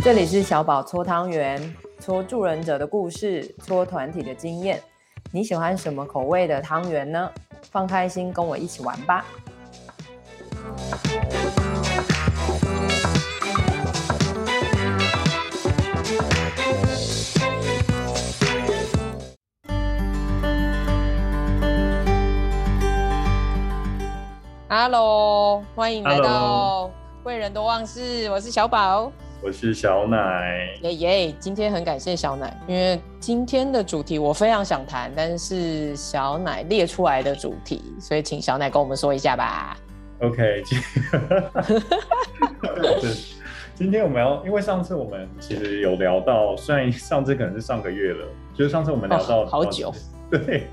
这里是小宝搓汤圆，搓助人者的故事，搓团体的经验。你喜欢什么口味的汤圆呢？放开心，跟我一起玩吧。Hello，欢迎来到贵人多忘事，我是小宝。我是小奶，耶耶！今天很感谢小奶，因为今天的主题我非常想谈，但是小奶列出来的主题，所以请小奶跟我们说一下吧。OK，今天我们要，因为上次我们其实有聊到，虽然上次可能是上个月了，就是上次我们聊到、哦、好久，对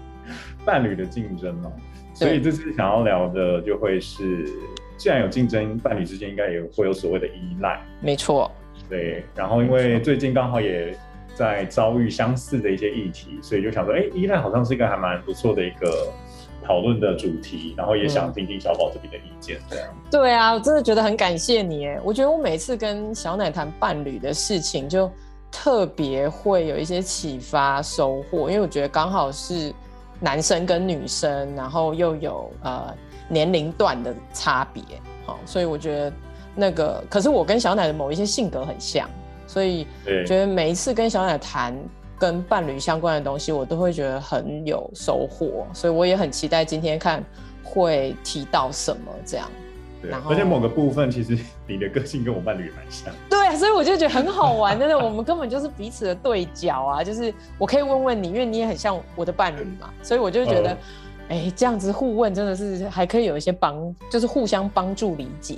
伴侣的竞争嘛，所以这次想要聊的就会是。既然有竞争，伴侣之间应该也会有所谓的依赖。没错。对，然后因为最近刚好也在遭遇相似的一些议题，所以就想说，哎，依赖好像是一个还蛮不错的一个讨论的主题，然后也想听听小宝这边的意见。这样。对啊，我真的觉得很感谢你哎，我觉得我每次跟小奶谈伴侣的事情，就特别会有一些启发收获，因为我觉得刚好是男生跟女生，然后又有呃。年龄段的差别，好，所以我觉得那个，可是我跟小奶的某一些性格很像，所以觉得每一次跟小奶谈跟伴侣相关的东西，我都会觉得很有收获，所以我也很期待今天看会提到什么这样。对，而且某个部分其实你的个性跟我伴侣也蛮像。对啊，所以我就觉得很好玩，真的，我们根本就是彼此的对角啊，就是我可以问问你，因为你也很像我的伴侣嘛，所以我就觉得。呃哎、欸，这样子互问真的是还可以有一些帮，就是互相帮助理解。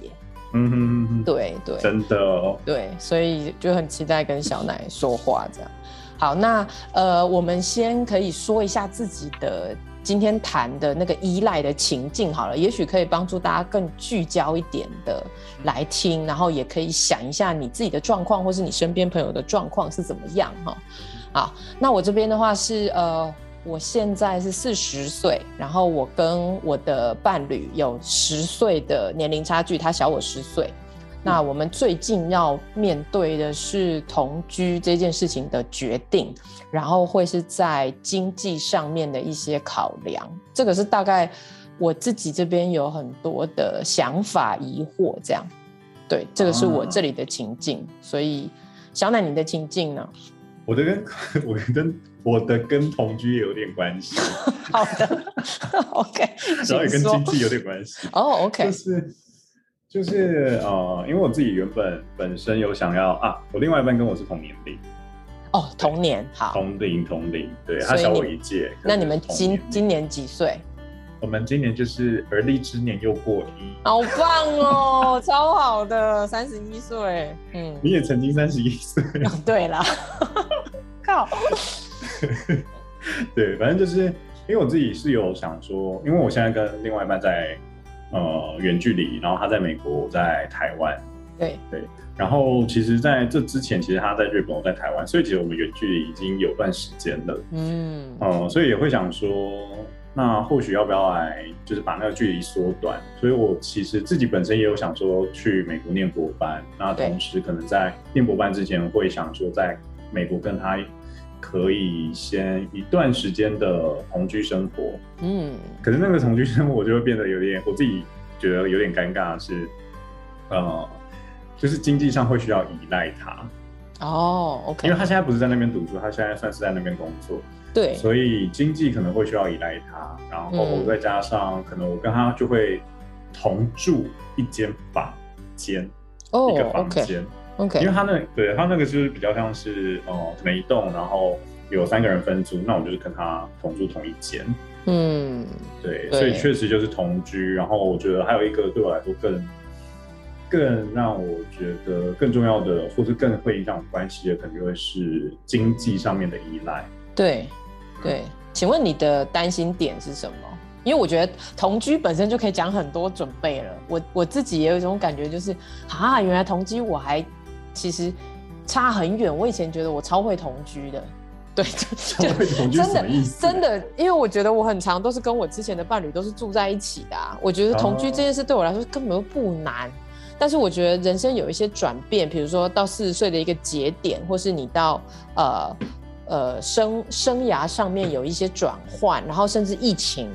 嗯哼嗯哼，对对，真的哦。对，所以就很期待跟小奶说话这样。好，那呃，我们先可以说一下自己的今天谈的那个依赖的情境好了，也许可以帮助大家更聚焦一点的来听，然后也可以想一下你自己的状况，或是你身边朋友的状况是怎么样哈。好，那我这边的话是呃。我现在是四十岁，然后我跟我的伴侣有十岁的年龄差距，他小我十岁。那我们最近要面对的是同居这件事情的决定，然后会是在经济上面的一些考量。这个是大概我自己这边有很多的想法疑惑，这样。对，这个是我这里的情境。啊、所以小奶你的情境呢？我的跟 我跟我的跟同居也有点关系。好的，OK。然后也跟经济有点关系。哦、oh,，OK。就是就是呃，因为我自己原本本身有想要啊，我另外一半跟我是同年龄。哦、oh,，同年好。同龄同龄，对，他小我一届。那你们今今年几岁？我们今年就是而立之年又过一，好棒哦，超好的，三十一岁，嗯，你也曾经三十一岁，对啦，靠，对，反正就是因为我自己是有想说，因为我现在跟另外一半在呃远距离，然后他在美国，我在台湾，对对，然后其实在这之前，其实他在日本，我在台湾，所以其实我们远距离已经有段时间了，嗯，呃，所以也会想说。那或许要不要来，就是把那个距离缩短？所以我其实自己本身也有想说去美国念博班，那同时可能在念博班之前会想说在美国跟他可以先一段时间的同居生活。嗯，可是那个同居生活就会变得有点，我自己觉得有点尴尬的是，呃，就是经济上会需要依赖他。哦，OK，因为他现在不是在那边读书，他现在算是在那边工作。对，所以经济可能会需要依赖他，然后再加上可能我跟他就会同住一间房间，哦，一个房间，OK，因为他那对他那个就是比较像是哦，每、呃、一栋，然后有三个人分租，那我就是跟他同住同一间，嗯，对，对，所以确实就是同居，然后我觉得还有一个对我来说更更让我觉得更重要的，或是更会影响关系的，可能就会是经济上面的依赖，对。对，请问你的担心点是什么？因为我觉得同居本身就可以讲很多准备了。我我自己也有一种感觉，就是啊，原来同居我还其实差很远。我以前觉得我超会同居的，对，超会同居什么意思？真的，真的，因为我觉得我很常都是跟我之前的伴侣都是住在一起的啊。我觉得同居这件事对我来说根本就不难。但是我觉得人生有一些转变，比如说到四十岁的一个节点，或是你到呃呃生生涯上面有一些转换，然后甚至疫情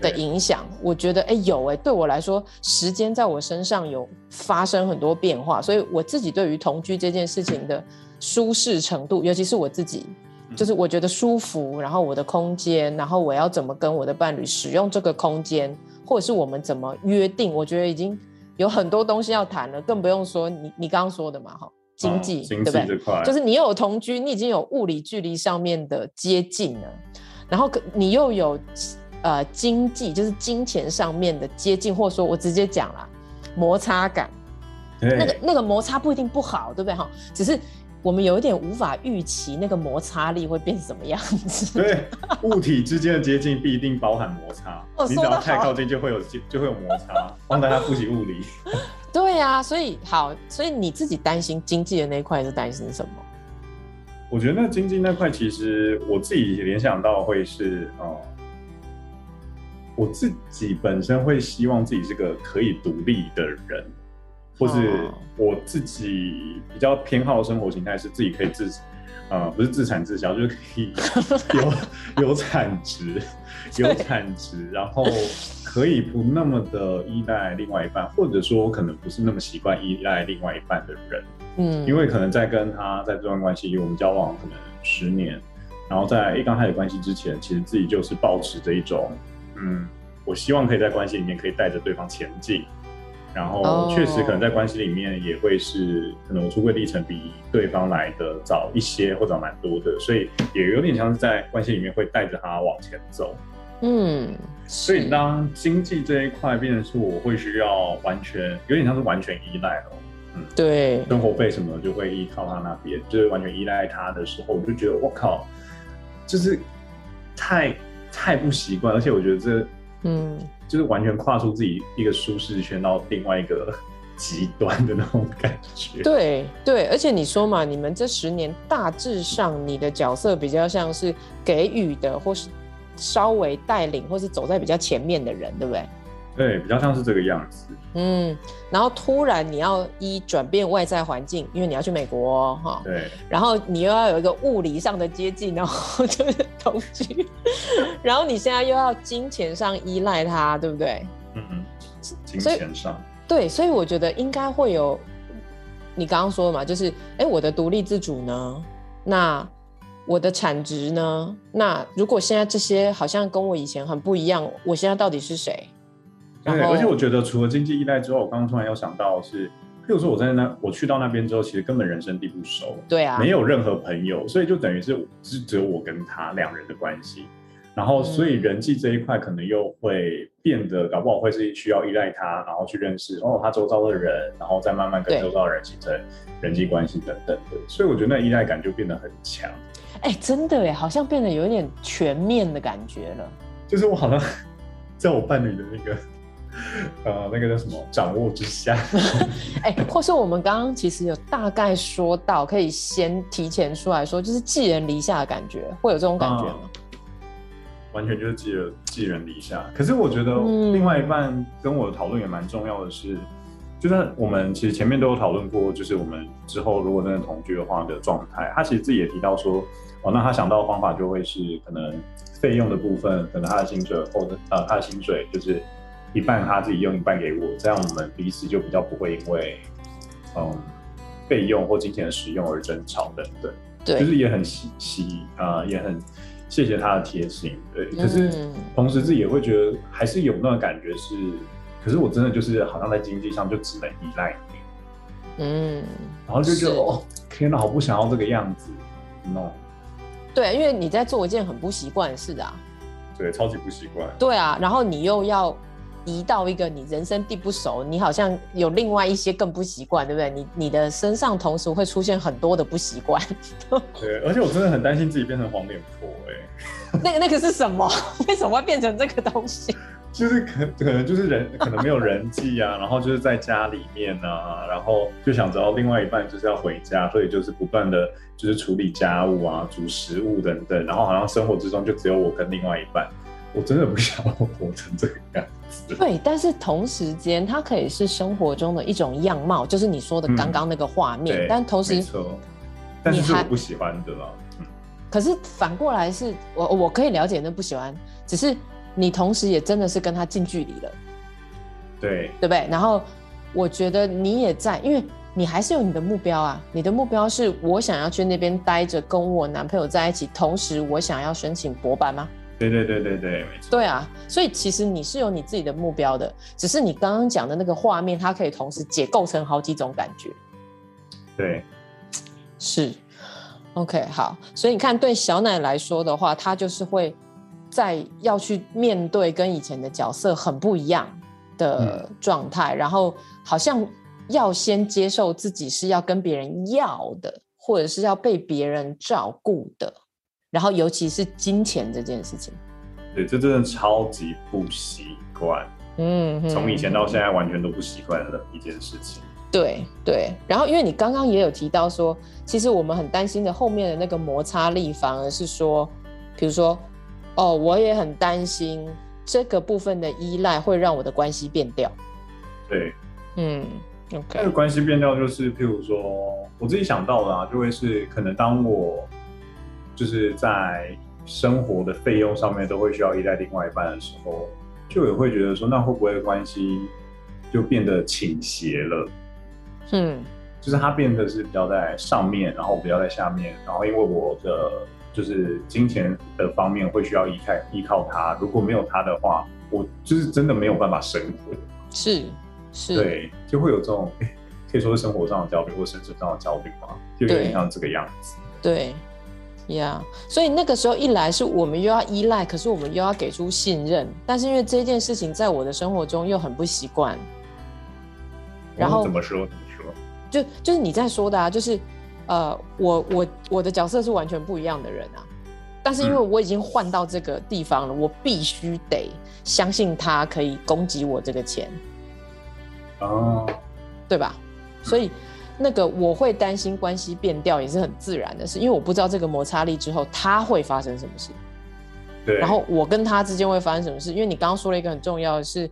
的影响，我觉得哎、欸、有哎、欸，对我来说，时间在我身上有发生很多变化，所以我自己对于同居这件事情的舒适程度，尤其是我自己，就是我觉得舒服，然后我的空间，然后我要怎么跟我的伴侣使用这个空间，或者是我们怎么约定，我觉得已经。有很多东西要谈了，更不用说你你刚刚说的嘛，哈，经济、哦、经济对不对？就是你又有同居，你已经有物理距离上面的接近了，然后你又有呃经济，就是金钱上面的接近，或者说我直接讲了摩擦感，那个那个摩擦不一定不好，对不对哈？只是。我们有一点无法预期那个摩擦力会变成什么样子。对，物体之间的接近必定包含摩擦。哦、你只要太靠近，就会有就会有摩擦。帮大家复习物理。对呀、啊，所以好，所以你自己担心经济的那一块是担心什么？我觉得那经济那块，其实我自己联想到会是哦、嗯，我自己本身会希望自己是个可以独立的人。或是我自己比较偏好的生活形态是自己可以自，呃，不是自产自销，就是可以有 有产值，有产值，然后可以不那么的依赖另外一半，或者说可能不是那么习惯依赖另外一半的人，嗯，因为可能在跟他在这段关系，我们交往可能十年，然后在一刚开始关系之前，其实自己就是保持着一种，嗯，我希望可以在关系里面可以带着对方前进。然后确实可能在关系里面也会是可能我出柜历程比对方来的早一些或者蛮多的，所以也有点像是在关系里面会带着他往前走。嗯，所以当经济这一块变成是我会需要完全有点像是完全依赖了。嗯，对，生活费什么就会依靠他那边，就是完全依赖他的时候，我就觉得我靠，就是太太不习惯，而且我觉得这嗯。就是完全跨出自己一个舒适圈到另外一个极端的那种感觉。对对，而且你说嘛，你们这十年大致上你的角色比较像是给予的，或是稍微带领，或是走在比较前面的人，对不对？对，比较像是这个样子。嗯，然后突然你要一转变外在环境，因为你要去美国哈、哦。对。然后你又要有一个物理上的接近，然后就是同居，然后你现在又要金钱上依赖他，对不对？嗯嗯。金钱上。对，所以我觉得应该会有，你刚刚说的嘛，就是哎，我的独立自主呢？那我的产值呢？那如果现在这些好像跟我以前很不一样，我现在到底是谁？对，而且我觉得除了经济依赖之后，我刚刚突然又想到是，譬如说我在那，我去到那边之后，其实根本人生地不熟，对啊，没有任何朋友，所以就等于是只只有我跟他两人的关系，然后所以人际这一块可能又会变得，搞不好会是需要依赖他，然后去认识哦他周遭的人，然后再慢慢跟周遭的人形成人际关系等等的，所以我觉得那依赖感就变得很强。哎、欸，真的哎，好像变得有点全面的感觉了，就是我好像 在我伴侣的那个。呃，那个叫什么？掌握之下，哎、欸，或是我们刚刚其实有大概说到，可以先提前出来说，就是寄人篱下的感觉，会有这种感觉吗？嗯、完全就是寄人寄人篱下。可是我觉得另外一半跟我的讨论也蛮重要的是，嗯、就是我们其实前面都有讨论过，就是我们之后如果真的同居的话的状态。他其实自己也提到说，哦，那他想到的方法就会是可能费用的部分，可能他的薪水或者呃他的薪水就是。一半他自己用，一半给我，这样我们彼此就比较不会因为，嗯，费用或金钱的使用而争吵等等。对，就是也很喜喜啊、呃，也很谢谢他的贴心。对，可是同时自己也会觉得还是有那种感觉是，可是我真的就是好像在经济上就只能依赖你。嗯，然后就觉得哦，天哪，好不想要这个样子，no。对，因为你在做一件很不习惯的事啊。对，超级不习惯。对啊，然后你又要。移到一个你人生地不熟，你好像有另外一些更不习惯，对不对？你你的身上同时会出现很多的不习惯。对，而且我真的很担心自己变成黄脸婆哎。那个那个是什么？为什么会变成这个东西？就是可可能就是人可能没有人际啊，然后就是在家里面啊，然后就想着另外一半就是要回家，所以就是不断的就是处理家务啊、煮食物等等，然后好像生活之中就只有我跟另外一半。我真的不想要活成这个样子。对，但是同时间，它可以是生活中的一种样貌，就是你说的刚刚那个画面。嗯、但同时，但是是我不喜欢的啦。嗯。可是反过来是我我可以了解那不喜欢，只是你同时也真的是跟他近距离了。对。对不对？然后我觉得你也在，因为。你还是有你的目标啊！你的目标是我想要去那边待着，跟我男朋友在一起，同时我想要申请博班吗？对对对对对，没错。对啊，所以其实你是有你自己的目标的，只是你刚刚讲的那个画面，它可以同时解构成好几种感觉。对，是。OK，好。所以你看，对小奶来说的话，她就是会在要去面对跟以前的角色很不一样的状态，嗯、然后好像。要先接受自己是要跟别人要的，或者是要被别人照顾的，然后尤其是金钱这件事情，对，这真的超级不习惯，嗯，从以前到现在完全都不习惯的一件事情。对对，然后因为你刚刚也有提到说，其实我们很担心的后面的那个摩擦力，反而是说，比如说，哦，我也很担心这个部分的依赖会让我的关系变掉。对，嗯。个关系变掉，就是譬如说，我自己想到的啊，就会是可能当我就是在生活的费用上面都会需要依赖另外一半的时候，就也会觉得说，那会不会关系就变得倾斜了？嗯，就是它变得是比较在上面，然后比较在下面，然后因为我的就是金钱的方面会需要依靠依靠他，如果没有他的话，我就是真的没有办法生活。是。是对，就会有这种，可以说是生活上的焦虑，或生存上的焦虑嘛，就有点像这个样子。对，呀，yeah. 所以那个时候一来是我们又要依赖，可是我们又要给出信任，但是因为这件事情在我的生活中又很不习惯。然后怎么说？怎么说？就就是你在说的啊，就是呃，我我我的角色是完全不一样的人啊，但是因为我已经换到这个地方了，嗯、我必须得相信他可以供给我这个钱。哦，对吧？所以那个我会担心关系变调也是很自然的事，因为我不知道这个摩擦力之后他会发生什么事。对，然后我跟他之间会发生什么事？因为你刚刚说了一个很重要的是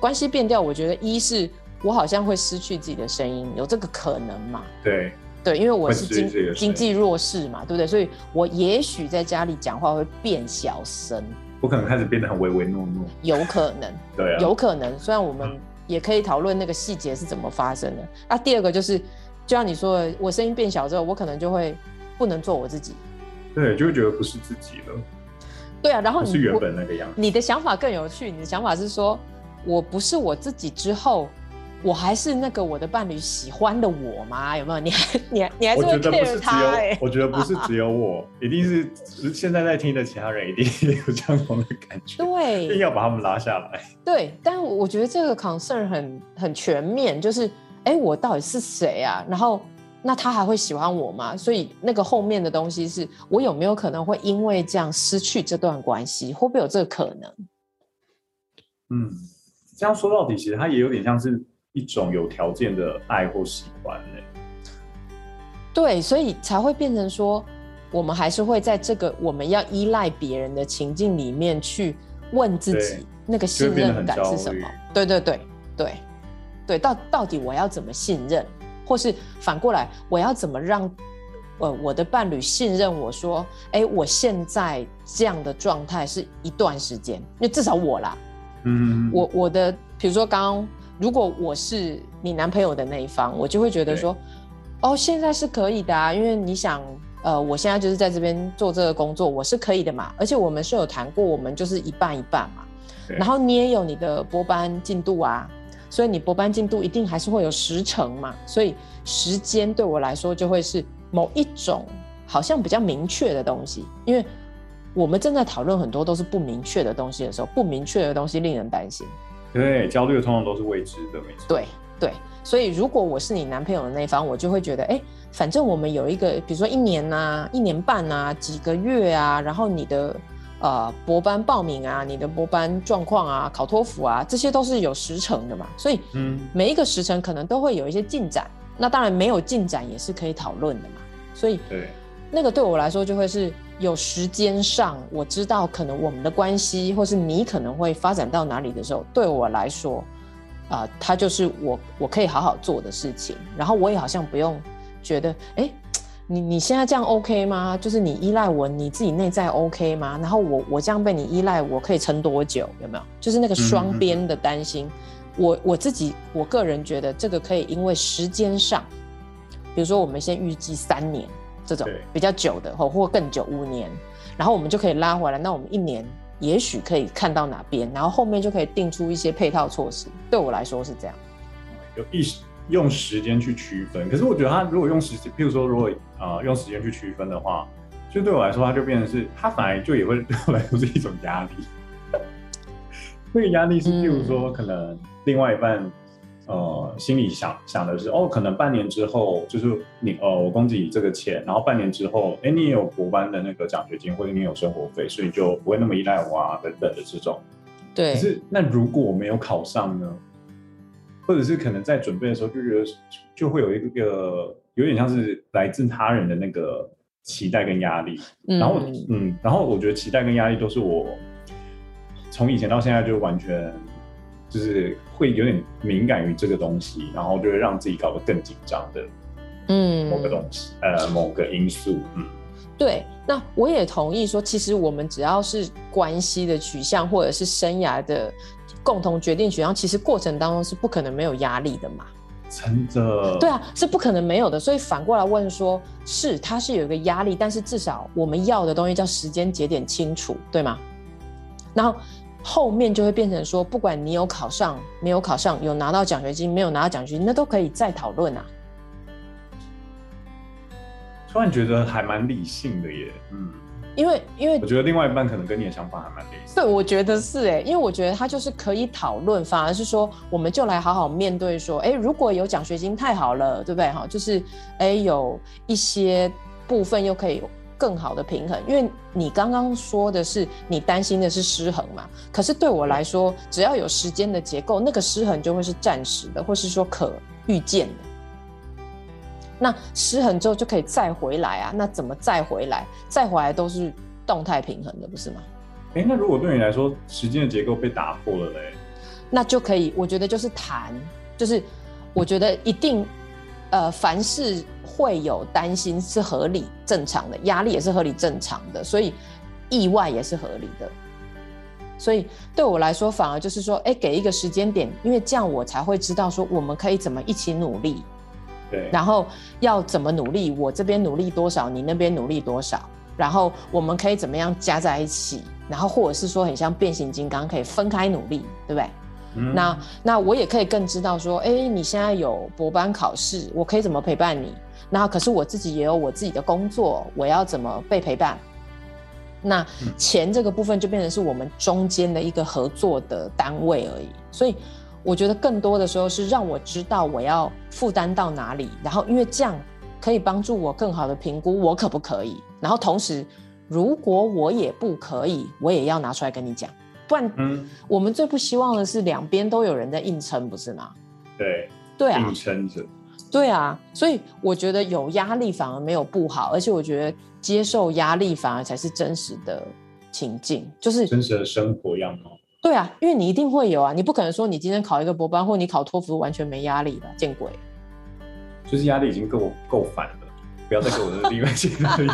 关系变调，我觉得一是我好像会失去自己的声音，有这个可能嘛？对对，因为我是经经济弱势嘛，对不对？所以我也许在家里讲话会变小声，我可能开始变得很唯唯诺诺，有可能，对啊，有可能。虽然我们。也可以讨论那个细节是怎么发生的。啊，第二个就是，就像你说的，我声音变小之后，我可能就会不能做我自己。对，就会觉得不是自己了。对啊，然后你是原本那个样子。你的想法更有趣，你的想法是说，我不是我自己之后，我还是那个我的伴侣喜欢的我吗？有没有？你还 你还你还是会 care 他？哎，我觉得不是只有我，一定是现在在听的其他人一定也有这样的感觉。对，一定要把他们拉下来。对，但我觉得这个 concern 很很全面，就是哎，我到底是谁啊？然后那他还会喜欢我吗？所以那个后面的东西是我有没有可能会因为这样失去这段关系？会不会有这个可能？嗯，这样说到底，其实他也有点像是。一种有条件的爱或喜欢呢？对，所以才会变成说，我们还是会在这个我们要依赖别人的情境里面去问自己，那个信任感是什么？对对对对对，到到底我要怎么信任，或是反过来，我要怎么让呃我的伴侣信任我说，哎，我现在这样的状态是一段时间，因为至少我啦，嗯，我我的比如说刚刚。如果我是你男朋友的那一方，我就会觉得说，哦，现在是可以的啊，因为你想，呃，我现在就是在这边做这个工作，我是可以的嘛，而且我们是有谈过，我们就是一半一半嘛，然后你也有你的博班进度啊，所以你博班进度一定还是会有时程嘛，所以时间对我来说就会是某一种好像比较明确的东西，因为我们正在讨论很多都是不明确的东西的时候，不明确的东西令人担心。对，焦虑的通常都是未知的，没错。对对，所以如果我是你男朋友的那一方，我就会觉得，哎，反正我们有一个，比如说一年呐、啊、一年半啊、几个月啊，然后你的呃博班报名啊、你的博班状况啊、考托福啊，这些都是有时程的嘛。所以，嗯，每一个时程可能都会有一些进展。那当然没有进展也是可以讨论的嘛。所以，对，那个对我来说就会是有时间上我知道可能我们的关系，或是你可能会发展到哪里的时候，对我来说，啊、呃，它就是我我可以好好做的事情。然后我也好像不用觉得，哎，你你现在这样 OK 吗？就是你依赖我，你自己内在 OK 吗？然后我我这样被你依赖，我可以撑多久？有没有？就是那个双边的担心。我我自己我个人觉得这个可以，因为时间上，比如说我们先预计三年这种比较久的，或或更久五年，然后我们就可以拉回来。那我们一年也许可以看到哪边，然后后面就可以定出一些配套措施。对我来说是这样，有意识用时间去区分。可是我觉得他如果用时间，譬如说如果呃用时间去区分的话，就对我来说，他就变成是，他反而就也会对我来说是一种压力。那个压力是，譬如说可能。另外一半，呃，心里想想的是，哦，可能半年之后，就是你，呃，我供给你这个钱，然后半年之后，哎，你也有国班的那个奖学金，或者你有生活费，所以就不会那么依赖我啊，等等的这种。对。可是，那如果我没有考上呢？或者是可能在准备的时候就觉得，就会有一个有点像是来自他人的那个期待跟压力。嗯。然后，嗯，然后我觉得期待跟压力都是我从以前到现在就完全。就是会有点敏感于这个东西，然后就会让自己搞得更紧张的，嗯，某个东西，嗯、呃，某个因素，嗯，对。那我也同意说，其实我们只要是关系的取向，或者是生涯的共同决定取向，其实过程当中是不可能没有压力的嘛。真的？对啊，是不可能没有的。所以反过来问说，是它是有一个压力，但是至少我们要的东西叫时间节点清楚，对吗？然后。后面就会变成说，不管你有考上没有考上，有拿到奖学金没有拿到奖学金，那都可以再讨论啊。突然觉得还蛮理性的耶，嗯，因为因为我觉得另外一半可能跟你的想法还蛮类似。对，我觉得是哎，因为我觉得他就是可以讨论，反而是说，我们就来好好面对说，哎，如果有奖学金太好了，对不对？哈，就是哎有一些部分又可以。更好的平衡，因为你刚刚说的是你担心的是失衡嘛，可是对我来说，只要有时间的结构，那个失衡就会是暂时的，或是说可预见的。那失衡之后就可以再回来啊，那怎么再回来？再回来都是动态平衡的，不是吗？哎，那如果对你来说时间的结构被打破了嘞？那就可以，我觉得就是谈，就是我觉得一定。呃，凡事会有担心是合理正常的，压力也是合理正常的，所以意外也是合理的。所以对我来说，反而就是说，哎，给一个时间点，因为这样我才会知道说我们可以怎么一起努力。对。然后要怎么努力，我这边努力多少，你那边努力多少，然后我们可以怎么样加在一起，然后或者是说很像变形金刚，可以分开努力，对不对？嗯、那那我也可以更知道说，哎，你现在有博班考试，我可以怎么陪伴你？那可是我自己也有我自己的工作，我要怎么被陪伴？那钱这个部分就变成是我们中间的一个合作的单位而已。所以我觉得更多的时候是让我知道我要负担到哪里，然后因为这样可以帮助我更好的评估我可不可以。然后同时，如果我也不可以，我也要拿出来跟你讲。不然，嗯，我们最不希望的是两边都有人在硬撑，不是吗？对，对啊，硬撑着。对啊，所以我觉得有压力反而没有不好，而且我觉得接受压力反而才是真实的情境，就是真实的生活样貌。对啊，因为你一定会有啊，你不可能说你今天考一个博班或你考托福完全没压力吧？见鬼！就是压力已经够够烦了，不要再给我的另外一个压力。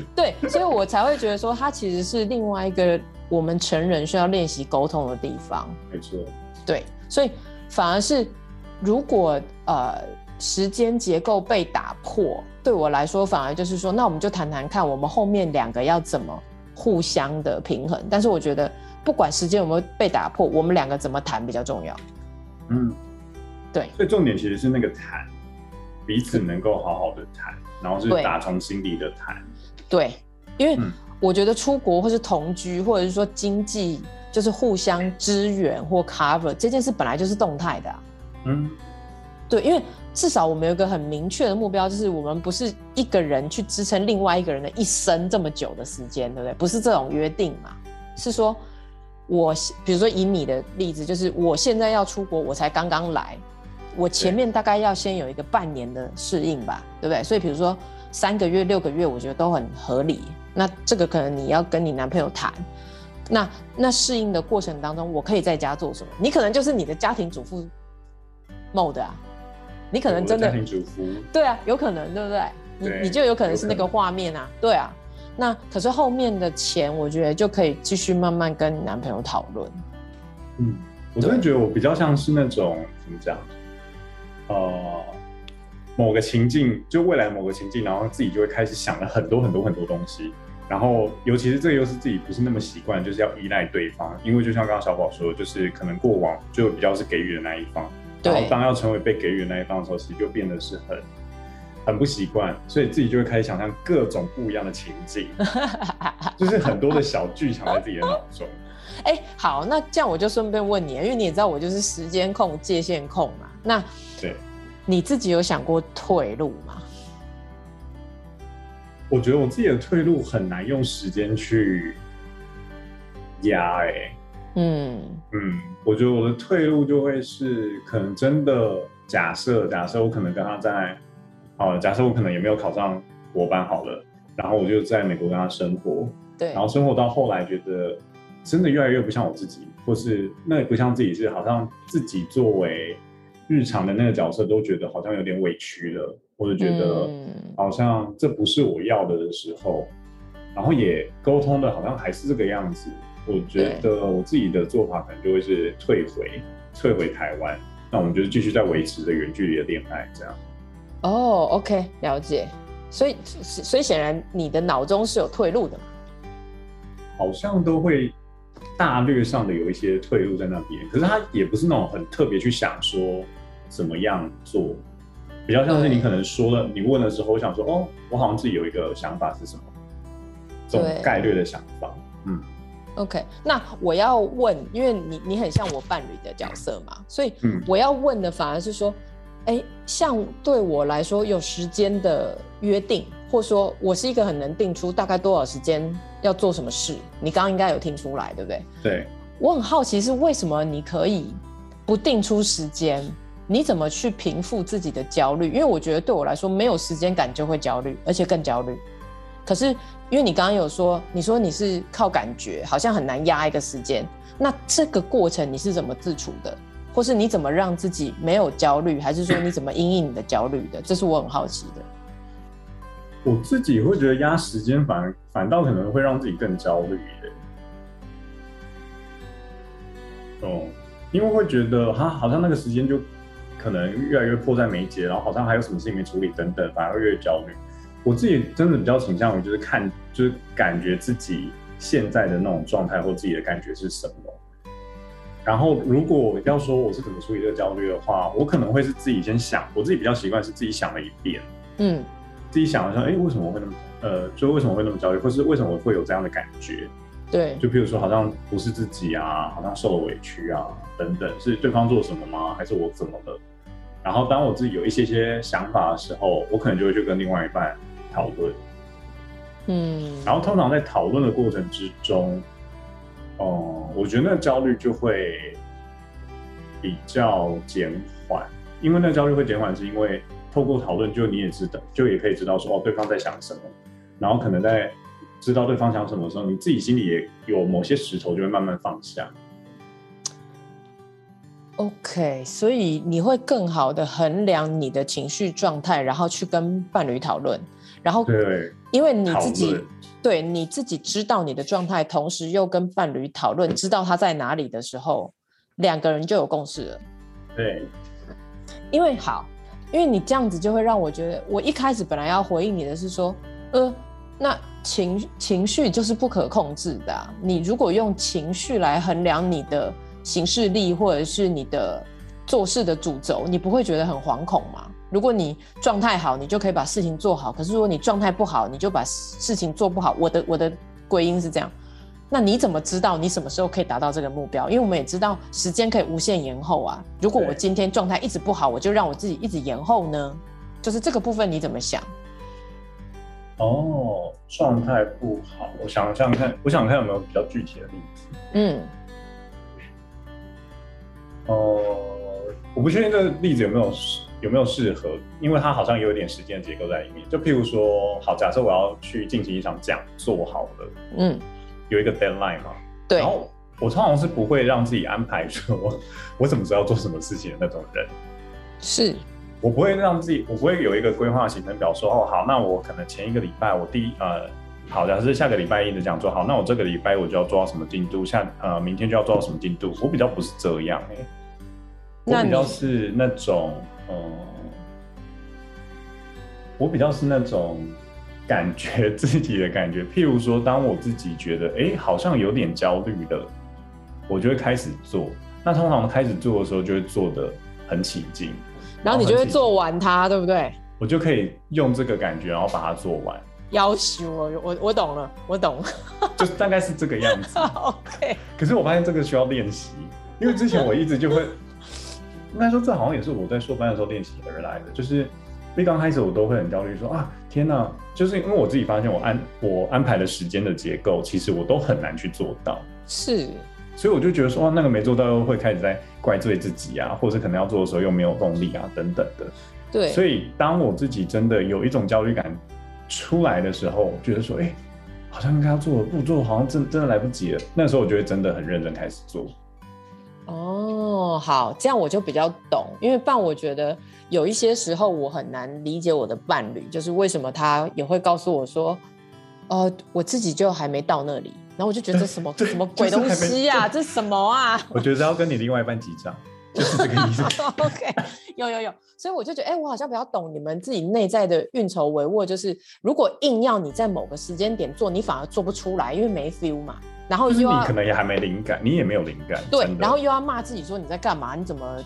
对，所以我才会觉得说，它其实是另外一个。我们成人需要练习沟通的地方，没错。对，所以反而是如果呃时间结构被打破，对我来说反而就是说，那我们就谈谈看，我们后面两个要怎么互相的平衡。但是我觉得，不管时间有没有被打破，我们两个怎么谈比较重要。嗯，对。所以重点其实是那个谈，彼此能够好好的谈，然后是打从心底的谈。对，因为。嗯我觉得出国或是同居，或者是说经济，就是互相支援或 cover 这件事本来就是动态的啊。嗯，对，因为至少我们有一个很明确的目标，就是我们不是一个人去支撑另外一个人的一生这么久的时间，对不对？不是这种约定嘛？是说，我比如说以你的例子，就是我现在要出国，我才刚刚来，我前面大概要先有一个半年的适应吧，对不对？所以比如说。三个月、六个月，我觉得都很合理。那这个可能你要跟你男朋友谈。那那适应的过程当中，我可以在家做什么？你可能就是你的家庭主妇 mode 啊，你可能真的家庭主妇，对啊，有可能，对不对？对你你就有可能是那个画面啊，对啊。那可是后面的钱，我觉得就可以继续慢慢跟你男朋友讨论。嗯，我真的觉得我比较像是那种怎么讲？呃，某个情境，就未来某个情境，然后自己就会开始想了很多很多很多东西。然后，尤其是这个又是自己不是那么习惯，就是要依赖对方，因为就像刚刚小宝说的，就是可能过往就比较是给予的那一方，对然后当要成为被给予的那一方的时候，其实就变得是很很不习惯，所以自己就会开始想象各种不一样的情境，就是很多的小剧场在自己的脑中。哎，好，那这样我就顺便问你，因为你也知道我就是时间控、界限控嘛，那对，你自己有想过退路吗？我觉得我自己的退路很难用时间去压，哎、欸，嗯。嗯，我觉得我的退路就会是，可能真的假设假设我可能跟他在，好，假设我可能也没有考上国班好了，然后我就在美国跟他生活，对，然后生活到后来觉得真的越来越不像我自己，或是那也不像自己，是好像自己作为日常的那个角色都觉得好像有点委屈了。或者觉得好像这不是我要的的时候，嗯、然后也沟通的好像还是这个样子。我觉得我自己的做法可能就会是退回，退回台湾。那我们就是继续在维持着远距离的恋爱这样。哦，OK，了解。所以，所以显然你的脑中是有退路的嘛？好像都会大略上的有一些退路在那边，可是他也不是那种很特别去想说怎么样做。比较像是你可能说了，你问的时候，我想说，哦，我好像自己有一个想法是什么，这种概率的想法。嗯，OK，那我要问，因为你你很像我伴侣的角色嘛，所以我要问的反而是说，哎、嗯，像对我来说有时间的约定，或说我是一个很能定出大概多少时间要做什么事，你刚刚应该有听出来，对不对？对，我很好奇是为什么你可以不定出时间。你怎么去平复自己的焦虑？因为我觉得对我来说，没有时间感就会焦虑，而且更焦虑。可是因为你刚刚有说，你说你是靠感觉，好像很难压一个时间。那这个过程你是怎么自处的？或是你怎么让自己没有焦虑？还是说你怎么因应你的焦虑的？这是我很好奇的。我自己会觉得压时间反而反倒可能会让自己更焦虑耶。哦，因为会觉得哈，好像那个时间就。可能越来越迫在眉睫，然后好像还有什么事情没处理等等，反而会越焦虑。我自己真的比较倾向于就是看，就是感觉自己现在的那种状态或自己的感觉是什么。然后如果要说我是怎么处理这个焦虑的话，我可能会是自己先想，我自己比较习惯是自己想了一遍，嗯，自己想了说，哎，为什么会那么，呃，就为什么会那么焦虑，或是为什么我会有这样的感觉？对，就比如说好像不是自己啊，好像受了委屈啊等等，是对方做什么吗？还是我怎么了？然后，当我自己有一些些想法的时候，我可能就会去跟另外一半讨论。嗯，然后通常在讨论的过程之中，哦、嗯，我觉得那个焦虑就会比较减缓，因为那个焦虑会减缓，是因为透过讨论，就你也知道，就也可以知道说哦，对方在想什么，然后可能在知道对方想什么的时候，你自己心里也有某些石头就会慢慢放下。OK，所以你会更好的衡量你的情绪状态，然后去跟伴侣讨论，然后对，因为你自己对你自己知道你的状态，同时又跟伴侣讨论，知道他在哪里的时候，两个人就有共识了。对，因为好，因为你这样子就会让我觉得，我一开始本来要回应你的是说，呃，那情情绪就是不可控制的啊，你如果用情绪来衡量你的。行事力或者是你的做事的主轴，你不会觉得很惶恐吗？如果你状态好，你就可以把事情做好；可是如果你状态不好，你就把事情做不好。我的我的归因是这样，那你怎么知道你什么时候可以达到这个目标？因为我们也知道时间可以无限延后啊。如果我今天状态一直不好，我就让我自己一直延后呢？就是这个部分你怎么想？哦，状态不好，我想想看，我想看有没有比较具体的例子。嗯。哦、呃，我不确定这个例子有没有有没有适合，因为它好像也有点时间结构在里面。就譬如说，好，假设我要去进行一场讲座，好了，嗯，有一个 deadline 嘛，对。然后我通常是不会让自己安排说，我怎么知道做什么事情的那种人。是，我不会让自己，我不会有一个规划行程表说，说哦，好，那我可能前一个礼拜我第一呃。好，假设下个礼拜一的讲座，好，那我这个礼拜我就要做到什么进度？下呃，明天就要做到什么进度？我比较不是这样哎、欸，我比较是那种，呃，我比较是那种感觉自己的感觉。譬如说，当我自己觉得哎、欸，好像有点焦虑的，我就会开始做。那通常开始做的时候，就会做的很起劲，然后你就会做完它，对不对？我就可以用这个感觉，然后把它做完。要求我，我我懂了，我懂了，就大概是这个样子。OK。可是我发现这个需要练习，因为之前我一直就会，应该说这好像也是我在硕班的时候练习而来的。就是，因为刚开始我都会很焦虑，说啊，天哪！就是因为我自己发现我安我安排的时间的结构，其实我都很难去做到。是。所以我就觉得说，那个没做到又会开始在怪罪自己啊，或者可能要做的时候又没有动力啊，等等的。对。所以当我自己真的有一种焦虑感。出来的时候，觉得说，哎、欸，好像应该要做的不做，好像真真的来不及了。那时候，我觉得真的很认真开始做。哦，好，这样我就比较懂，因为伴我觉得有一些时候我很难理解我的伴侣，就是为什么他也会告诉我说，哦、呃，我自己就还没到那里，然后我就觉得这什么这什么鬼东西呀、啊，这什么啊？我觉得要跟你另外一半记账。就是这个意思。OK，有有有，所以我就觉得，哎、欸，我好像比较懂你们自己内在的运筹帷幄。就是如果硬要你在某个时间点做，你反而做不出来，因为没 feel 嘛。然后又要你可能也还没灵感，你也没有灵感。对，然后又要骂自己说你在干嘛？你怎么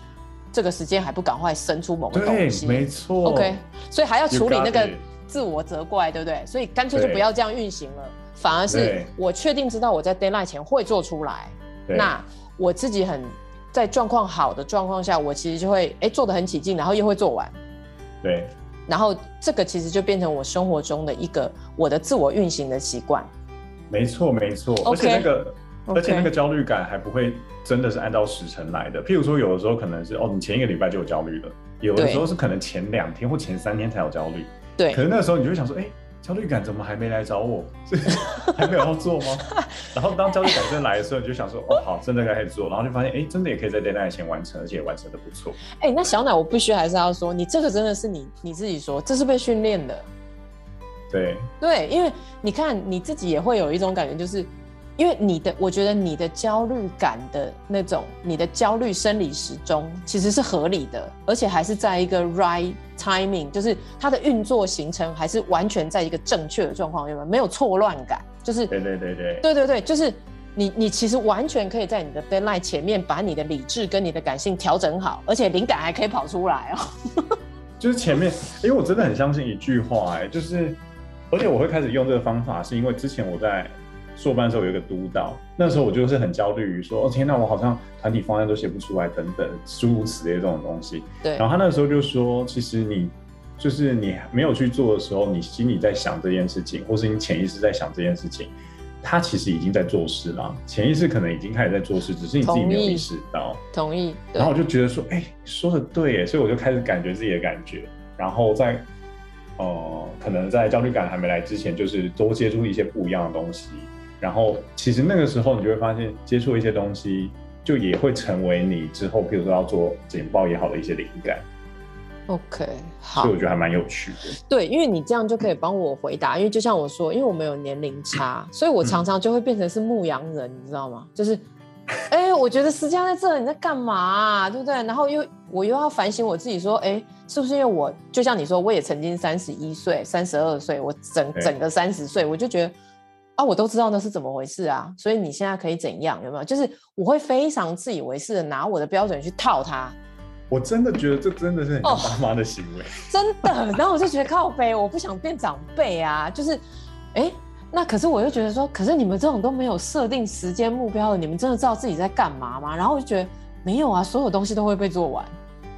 这个时间还不赶快生出某个东西？没错。OK，所以还要处理那个自我责怪，对不对？所以干脆就不要这样运行了，反而是我确定知道我在 deadline 前会做出来。那我自己很。在状况好的状况下，我其实就会哎、欸、做的很起劲，然后又会做完。对，然后这个其实就变成我生活中的一个我的自我运行的习惯。没错，没错。Okay, 而且那个，okay. 而且那个焦虑感还不会真的是按照时辰来的。譬如说，有的时候可能是哦，你前一个礼拜就有焦虑了；有的时候是可能前两天或前三天才有焦虑。对。可是那个时候你就会想说，哎、欸。焦虑感怎么还没来找我？是 还没有要做吗？然后当焦虑感真的来的时候，你就想说：“哦，好，真的该开始做。”然后就发现，哎、欸，真的也可以在 deadline 前完成，而且完成的不错。哎、欸，那小奶，我必须还是要说，你这个真的是你你自己说，这是被训练的。对对，因为你看你自己也会有一种感觉，就是。因为你的，我觉得你的焦虑感的那种，你的焦虑生理时钟其实是合理的，而且还是在一个 right timing，就是它的运作行程还是完全在一个正确的状况，有没有？没有错乱感，就是对对对对，对对对，就是你你其实完全可以在你的 deadline 前面把你的理智跟你的感性调整好，而且灵感还可以跑出来哦。就是前面，因为我真的很相信一句话，哎，就是，而且我会开始用这个方法，是因为之前我在。硕班的时候有一个督导，那时候我就是很焦虑于说，哦天哪，我好像团体方案都写不出来，等等诸如此类这种东西。对。然后他那时候就说，其实你就是你没有去做的时候，你心里在想这件事情，或是你潜意识在想这件事情，他其实已经在做事了。潜意识可能已经开始在做事，只是你自己没有意识到。同意。然后我就觉得说，哎、欸，说的对耶，所以我就开始感觉自己的感觉，然后在呃，可能在焦虑感还没来之前，就是多接触一些不一样的东西。然后，其实那个时候你就会发现，接触一些东西，就也会成为你之后，譬如说要做简报也好的一些灵感。OK，好，所以我觉得还蛮有趣的。对，因为你这样就可以帮我回答，因为就像我说，因为我们有年龄差，所以我常常就会变成是牧羊人，嗯、你知道吗？就是，哎，我觉得时间在这里，你在干嘛、啊？对不对？然后又我又要反省我自己，说，哎，是不是因为我就像你说，我也曾经三十一岁、三十二岁，我整整个三十岁，我就觉得。啊，我都知道那是怎么回事啊，所以你现在可以怎样？有没有？就是我会非常自以为是的拿我的标准去套他。我真的觉得这真的是很爸妈的行为，哦，真的。然后我就觉得靠背，我不想变长辈啊。就是，哎、欸，那可是我又觉得说，可是你们这种都没有设定时间目标的，你们真的知道自己在干嘛吗？然后我就觉得没有啊，所有东西都会被做完，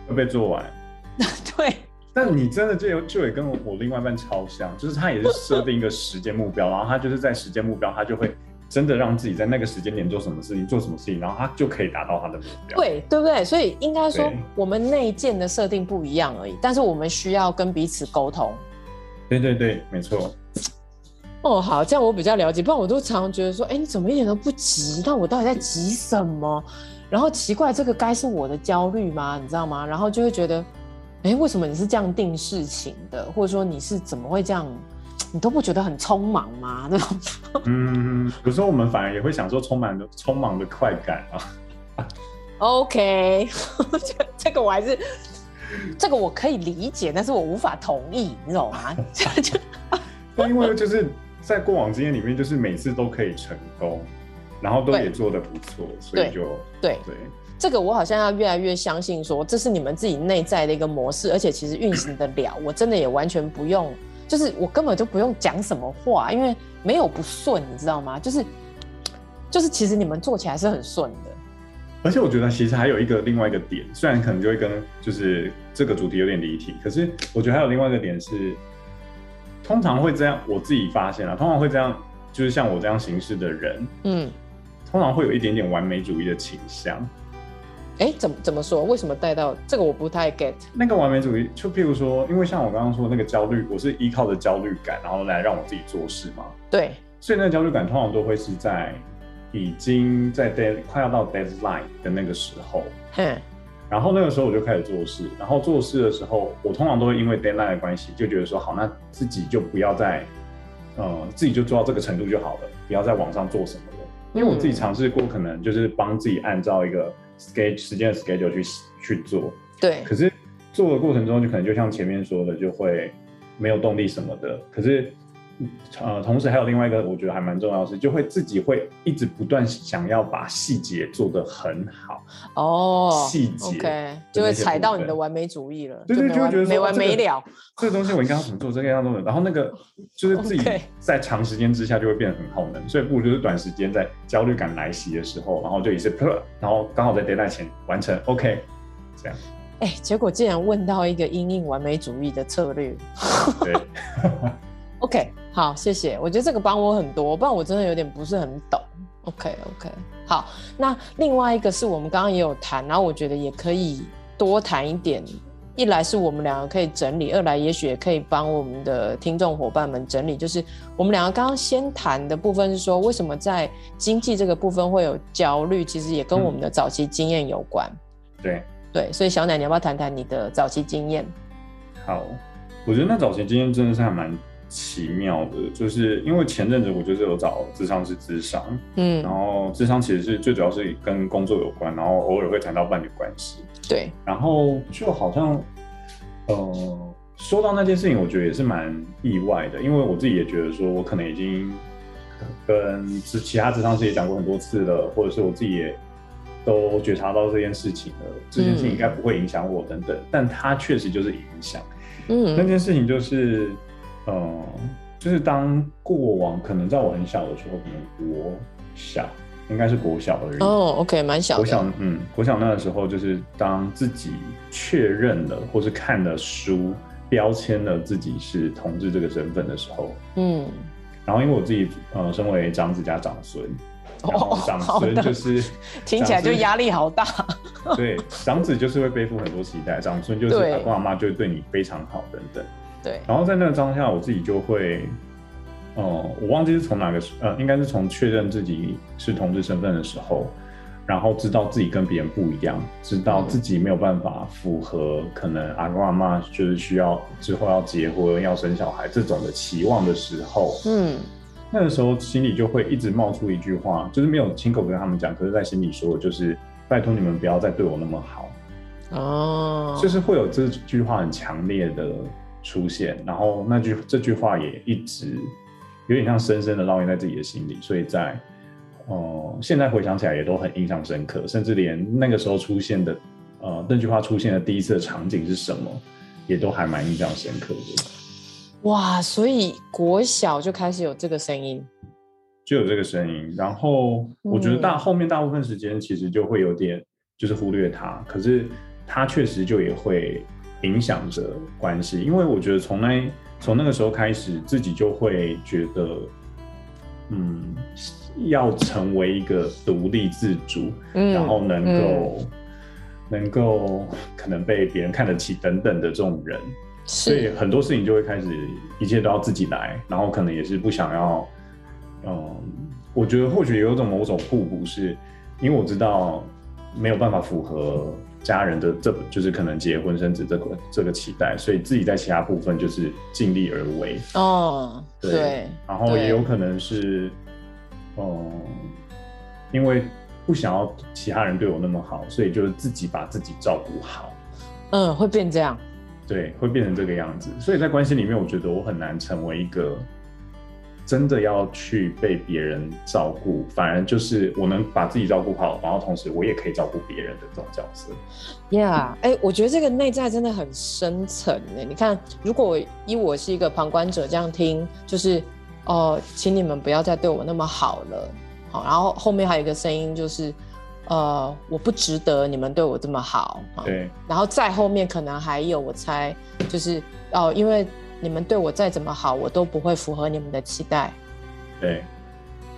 会被做完。对。但你真的就有就也跟我另外一半超像，就是他也是设定一个时间目标，然后他就是在时间目标，他就会真的让自己在那个时间点做什么事情，做什么事情，然后他就可以达到他的目标。对，对不对？所以应该说，我们内建的设定不一样而已，但是我们需要跟彼此沟通。对对对，没错。哦，好，这样我比较了解。不然我都常常觉得说，哎，你怎么一点都不急？那我到底在急什么？然后奇怪，这个该是我的焦虑吗？你知道吗？然后就会觉得，哎，为什么你是这样定事情的？或者说你是怎么会这样？你都不觉得很匆忙吗？那种，嗯，有时候我们反而也会享受充满的匆忙的快感啊。OK，这这个我还是，这个我可以理解，但是我无法同意，你懂吗？因为就是在过往经验里面，就是每次都可以成功，然后都也做的不错，所以就对对，对，这个我好像要越来越相信，说这是你们自己内在的一个模式，而且其实运行得了，我真的也完全不用。就是我根本就不用讲什么话，因为没有不顺，你知道吗？就是就是，其实你们做起来是很顺的。而且我觉得其实还有一个另外一个点，虽然可能就会跟就是这个主题有点离题，可是我觉得还有另外一个点是，通常会这样，我自己发现啊，通常会这样，就是像我这样行事的人，嗯，通常会有一点点完美主义的倾向。哎，怎么怎么说？为什么带到这个？我不太 get。那个完美主义，就譬如说，因为像我刚刚说那个焦虑，我是依靠着焦虑感，然后来让我自己做事嘛。对。所以那个焦虑感通常都会是在已经在 dead 快要到 deadline 的那个时候。嗯。然后那个时候我就开始做事，然后做事的时候，我通常都会因为 deadline 的关系，就觉得说好，那自己就不要再，呃，自己就做到这个程度就好了，不要再往上做什么了。因为我自己尝试过，可能就是帮自己按照一个。Schedule 时间的 schedule 去去做，对。可是做的过程中，就可能就像前面说的，就会没有动力什么的。可是，呃，同时还有另外一个，我觉得还蛮重要的是，就会自己会一直不断想要把细节做得很好。哦，细节，OK，就会踩到你的完美主义了。对对，就会觉得没完没了。这个东西我应该要怎么做？这个样子，然后那个 就是自己在长时间之下就会变得很耗能，所以不如就是短时间在焦虑感来袭的时候，然后就一次，然后刚好在 deadline 前完成，OK，这样。哎，结果竟然问到一个因应完美主义的策略。对，OK，好，谢谢。我觉得这个帮我很多，不然我真的有点不是很懂。OK，OK，好。那另外一个是我们刚刚也有谈，然后我觉得也可以多谈一点。一来是我们两个可以整理，二来也许也可以帮我们的听众伙伴们整理。就是我们两个刚刚先谈的部分是说，为什么在经济这个部分会有焦虑，其实也跟我们的早期经验有关。嗯、对对，所以小奶，你要不要谈谈你的早期经验？好，我觉得那早期经验真的是还蛮奇妙的，就是因为前阵子我就是有找智商是智商，嗯，然后智商其实是最主要是跟工作有关，然后偶尔会谈到伴侣关系。对，然后就好像，呃，说到那件事情，我觉得也是蛮意外的，因为我自己也觉得说，我可能已经跟其他智商师也讲过很多次了，或者是我自己也都觉察到这件事情了，这件事情应该不会影响我等等，嗯、但它确实就是影响。嗯，那件事情就是，呃，就是当过往可能在我很小的时候，可能国小。应该是国小而已哦，OK，蛮小的。国小，嗯，国小那个时候，就是当自己确认了，或是看了书，标签了自己是同志这个身份的时候，嗯，然后因为我自己呃，身为长子加长孙，然后长孙就是、哦、听起来就压力好大。对，长子就是会背负很多期待，长孙就是阿公阿妈就会对你非常好等等。对，然后在那个当下，我自己就会。哦，我忘记是从哪个呃，应该是从确认自己是同志身份的时候，然后知道自己跟别人不一样，知道自己没有办法符合可能阿公阿妈就是需要之后要结婚要生小孩这种的期望的时候，嗯，那个时候心里就会一直冒出一句话，就是没有亲口跟他们讲，可是在心里说，就是拜托你们不要再对我那么好，哦，就是会有这句话很强烈的出现，然后那句这句话也一直。有点像深深的烙印在自己的心里，所以在，呃，现在回想起来也都很印象深刻，甚至连那个时候出现的，呃，那句话出现的第一次的场景是什么，也都还蛮印象深刻的。哇，所以国小就开始有这个声音，就有这个声音，然后我觉得大、嗯、后面大部分时间其实就会有点就是忽略它，可是它确实就也会影响着关系，因为我觉得从来。从那个时候开始，自己就会觉得，嗯，要成为一个独立自主，嗯、然后能够、嗯、能够可能被别人看得起等等的这种人，所以很多事情就会开始一切都要自己来，然后可能也是不想要，嗯，我觉得或许有一种某种互补，是因为我知道没有办法符合家人的这就是可能结婚生子这个这个期待，所以自己在其他部分就是尽力而为。哦，对，对然后也有可能是。嗯，因为不想要其他人对我那么好，所以就是自己把自己照顾好。嗯，会变这样。对，会变成这个样子。所以在关系里面，我觉得我很难成为一个真的要去被别人照顾，反而就是我能把自己照顾好，然后同时我也可以照顾别人的这种角色。Yeah，哎、欸，我觉得这个内在真的很深层呢。你看，如果以我是一个旁观者这样听，就是。哦，请你们不要再对我那么好了，好，然后后面还有一个声音就是，呃，我不值得你们对我这么好，对，然后再后面可能还有，我猜就是哦，因为你们对我再怎么好，我都不会符合你们的期待，对，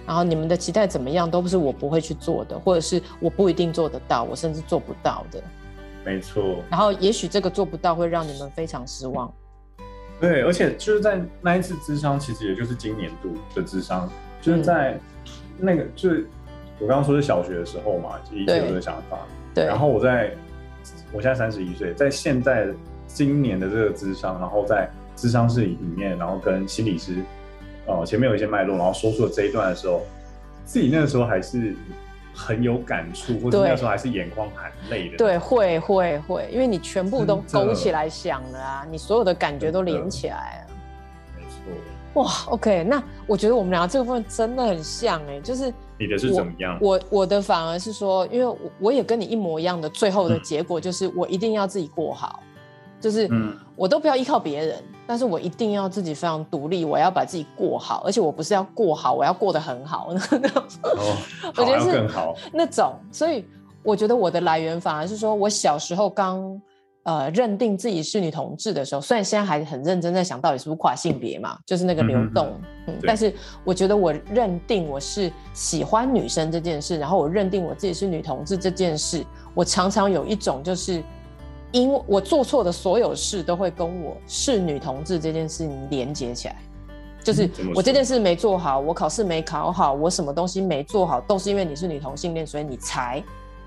然后你们的期待怎么样，都不是我不会去做的，或者是我不一定做得到，我甚至做不到的，没错，然后也许这个做不到会让你们非常失望。对，而且就是在那一次智商，其实也就是今年度的智商，就是在那个，就是我刚刚说是小学的时候嘛，一直有这个想法。对。然后我在，我现在三十一岁，在现在今年的这个智商，然后在咨商室里面，然后跟心理师，哦，前面有一些脉络，然后说出了这一段的时候，自己那个时候还是。很有感触，或者那时候还是眼眶含泪的。对，会会会，因为你全部都勾起来想了啊，你所有的感觉都连起来了。没错。哇，OK，那我觉得我们俩这个部分真的很像哎，就是你的是怎么样？我我的反而是说，因为我我也跟你一模一样的，最后的结果就是我一定要自己过好。就是，嗯，我都不要依靠别人，但是我一定要自己非常独立，我要把自己过好，而且我不是要过好，我要过得很好。哦，我觉得是更好那种，所以我觉得我的来源反而是说，我小时候刚呃认定自己是女同志的时候，虽然现在还很认真在想到底是不是跨性别嘛，就是那个流动，嗯，嗯，嗯，但是我觉得我认定我是喜欢女生这件事，然后我认定我自己是女同志这件事，我常常有一种就是。因为我做错的所有事都会跟我是女同志这件事情连接起来，就是我这件事没做好，我考试没考好，我什么东西没做好，都是因为你是女同性恋，所以你才，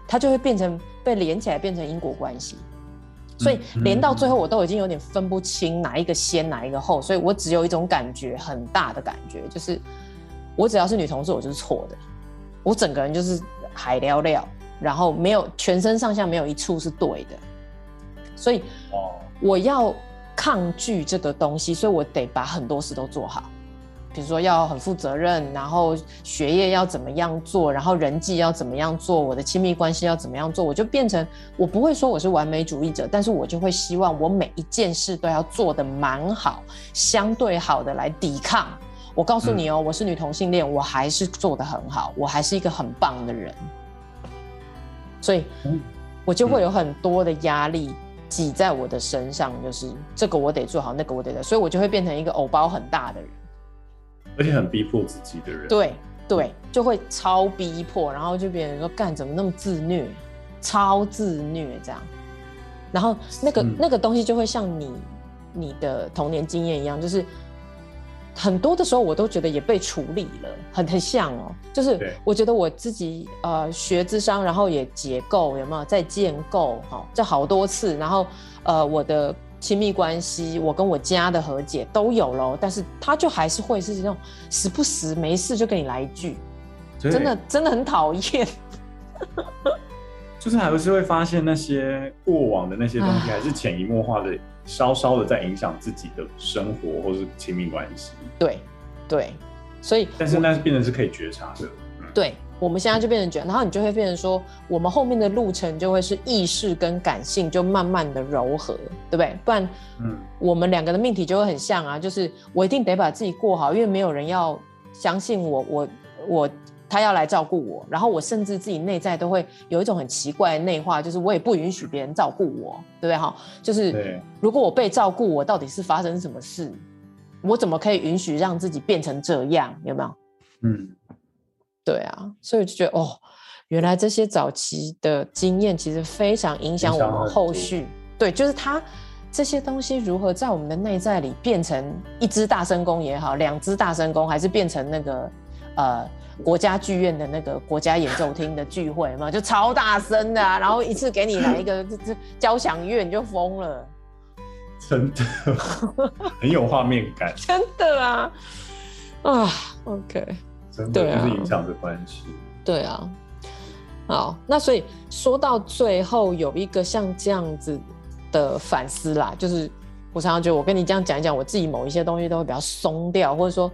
它就会变成被连起来，变成因果关系。所以连到最后，我都已经有点分不清哪一个先，哪一个后，所以我只有一种感觉，很大的感觉，就是我只要是女同志，我就是错的，我整个人就是海聊聊，然后没有全身上下没有一处是对的。所以，我要抗拒这个东西，所以我得把很多事都做好，比如说要很负责任，然后学业要怎么样做，然后人际要怎么样做，我的亲密关系要怎么样做，我就变成我不会说我是完美主义者，但是我就会希望我每一件事都要做得蛮好，相对好的来抵抗。我告诉你哦，我是女同性恋，我还是做得很好，我还是一个很棒的人，所以我就会有很多的压力。挤在我的身上，就是这个我得做好，那个我得做，所以我就会变成一个偶包很大的人，而且很逼迫自己的人。对对，就会超逼迫，然后就别人说干怎么那么自虐，超自虐这样。然后那个、嗯、那个东西就会像你你的童年经验一样，就是。很多的时候，我都觉得也被处理了，很很像哦。就是我觉得我自己呃学智商，然后也结构有没有在建构哈，这好多次，然后呃我的亲密关系，我跟我家的和解都有了，但是他就还是会是这种时不时没事就跟你来一句，真的真的很讨厌。就是还是会发现那些过往的那些东西，还是潜移默化的。稍稍的在影响自己的生活或是亲密关系，对，对，所以但是那是变成是可以觉察的，嗯、对，我们现在就变成觉，然后你就会变成说，我们后面的路程就会是意识跟感性就慢慢的柔和，对不对？不然，嗯，我们两个的命题就会很像啊，就是我一定得把自己过好，因为没有人要相信我，我，我。他要来照顾我，然后我甚至自己内在都会有一种很奇怪的内化，就是我也不允许别人照顾我，对不对哈？就是如果我被照顾，我到底是发生什么事？我怎么可以允许让自己变成这样？有没有？嗯，对啊，所以我就觉得哦，原来这些早期的经验其实非常影响我们后续。对，就是他这些东西如何在我们的内在里变成一只大声公也好，两只大声公，还是变成那个呃国家剧院的那个国家演奏厅的聚会嘛，就超大声的啊，然后一次给你来一个这这交响乐，你就疯了。真的很有画面感，真的啊啊，OK，真的就是影响的关系，对啊，好，那所以说到最后有一个像这样子的反思啦，就是我常常觉得我跟你这样讲一讲，我自己某一些东西都会比较松掉，或者说。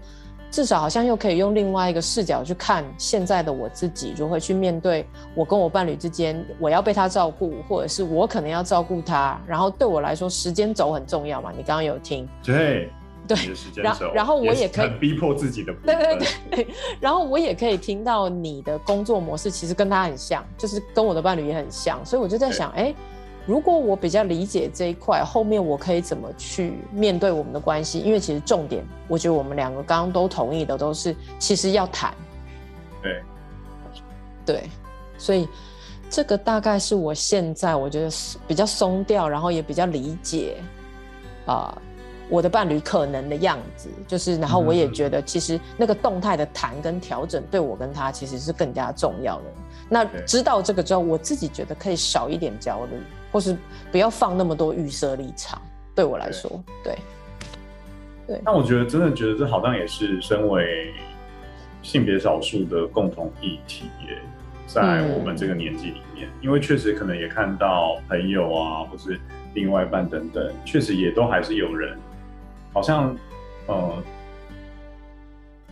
至少好像又可以用另外一个视角去看现在的我自己，如何去面对我跟我伴侣之间，我要被他照顾，或者是我可能要照顾他。然后对我来说，时间轴很重要嘛？你刚刚有听？对对，然后然后我也可以逼迫自己的。对对对。然后我也可以听到你的工作模式，其实跟他很像，就是跟我的伴侣也很像。所以我就在想，哎。如果我比较理解这一块，后面我可以怎么去面对我们的关系？因为其实重点，我觉得我们两个刚刚都同意的都是，其实要谈。对，对，所以这个大概是我现在我觉得比较松掉，然后也比较理解啊、呃，我的伴侣可能的样子，就是，然后我也觉得其实那个动态的谈跟调整，对我跟他其实是更加重要的。那知道这个之后，我自己觉得可以少一点焦虑。或是不要放那么多预设立场，对我来说，对，对。那我觉得真的觉得这好像也是身为性别少数的共同议题耶，在我们这个年纪里面，嗯、因为确实可能也看到朋友啊，或是另外一半等等，确实也都还是有人，好像呃。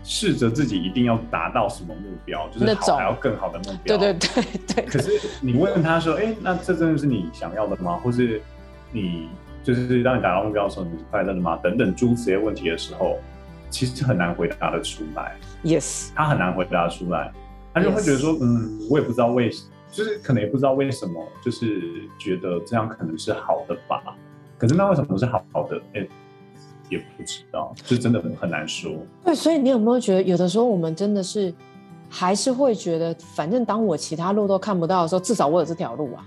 试着自己一定要达到什么目标，就是好还要更好的目标。对对对对。可是你问他说：“哎、欸，那这真的是你想要的吗？或是你就是当你达到目标的时候，你是快乐的吗？”等等诸这些问题的时候，其实很难回答的出来。Yes，他很难回答出来，他就会觉得说：“ Yes. 嗯，我也不知道为，就是可能也不知道为什么，就是觉得这样可能是好的吧。可是那为什么是好好的？哎、欸。”也不知道，就真的很难说。对，所以你有没有觉得，有的时候我们真的是还是会觉得，反正当我其他路都看不到的时候，至少我有这条路啊。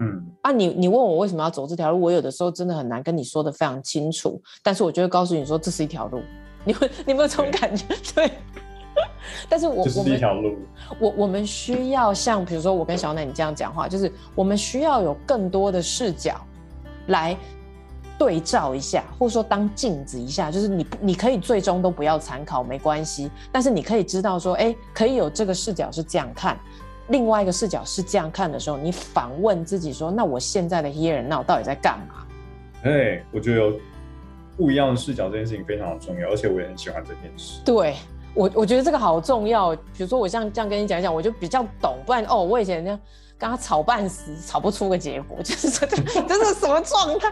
嗯，啊你，你你问我为什么要走这条路，我有的时候真的很难跟你说的非常清楚，但是我就会告诉你说，这是一条路。你会，你有没有这种感觉？对。对但是我，我们一条路，我我们需要像比如说我跟小奶你这样讲话，就是我们需要有更多的视角来。对照一下，或者说当镜子一下，就是你你可以最终都不要参考，没关系。但是你可以知道说，哎，可以有这个视角是这样看，另外一个视角是这样看的时候，你反问自己说，那我现在的 here and now 到底在干嘛？哎，我觉得有不一样的视角这件事情非常的重要，而且我也很喜欢这件事。对我，我觉得这个好重要。比如说我像这样跟你讲一讲，我就比较懂。不然哦，我以前那样。跟他吵半死，吵不出个结果，就是这个，这是什么状态？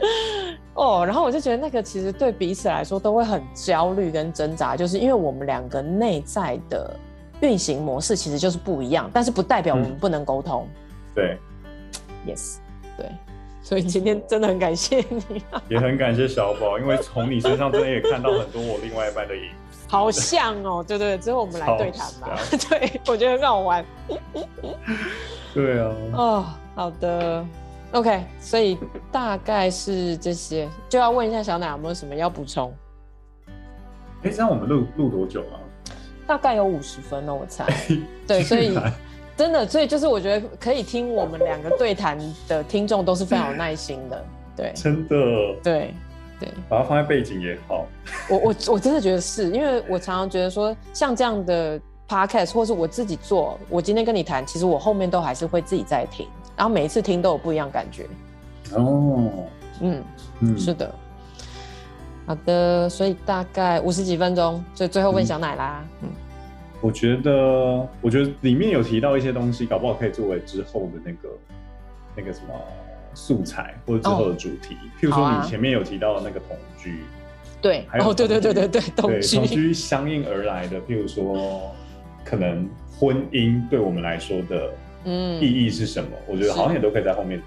哦，然后我就觉得那个其实对彼此来说都会很焦虑跟挣扎，就是因为我们两个内在的运行模式其实就是不一样，但是不代表我们不能沟通。嗯、对，Yes，对，所以今天真的很感谢你，也很感谢小宝，因为从你身上真的也看到很多我另外一半的影子。好像哦，对对，之后我们来对谈吧。对，我觉得很好玩。对啊。哦，好的，OK，所以大概是这些，就要问一下小奶有没有什么要补充？哎，这样我们录录多久啊？大概有五十分哦，我猜。对，所以真的，所以就是我觉得可以听我们两个对谈的听众都是非常有耐心的。对，真的。对。对，把它放在背景也好。我我我真的觉得是，因为我常常觉得说，像这样的 podcast，或是我自己做，我今天跟你谈，其实我后面都还是会自己在听，然后每一次听都有不一样感觉。哦，嗯嗯，是的。好的，所以大概五十几分钟，所以最后问小奶啦。嗯，我觉得，我觉得里面有提到一些东西，搞不好可以作为之后的那个那个什么。素材或者之后的主题，哦、譬如说你前面有提到的那个同居，对，还有哦，对对对对对，同居，同居相应而来的，譬如说可能婚姻对我们来说的嗯。意义是什么？嗯、我觉得好像也都可以在后面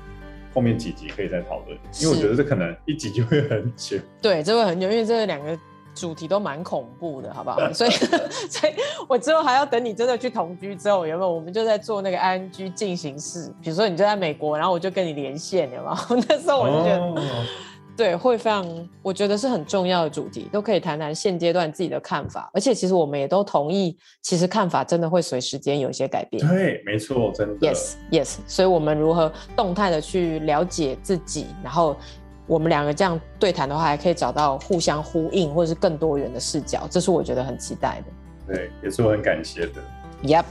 后面几集可以再讨论，因为我觉得这可能一集就会很久，对，这会很久，因为这两个主题都蛮恐怖的，好不好？所以，所以我之后还要等你真的去同居之后，有没有？我们就在做那个 ING 进行式，比如说你就在美国，然后我就跟你连线，有没有？那时候我就觉得，哦、对，会非常，我觉得是很重要的主题，都可以谈谈现阶段自己的看法。而且，其实我们也都同意，其实看法真的会随时间有一些改变。对，没错，真的。Yes，Yes。所以，我们如何动态的去了解自己，然后。我们两个这样对谈的话，还可以找到互相呼应或者是更多元的视角，这是我觉得很期待的。对，也是我很感谢的。Yep，、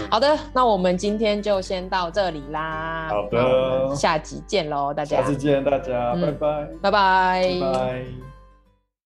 嗯、好的，那我们今天就先到这里啦。好的，下集见喽，大家。下次见，大家，拜拜，拜拜，拜拜。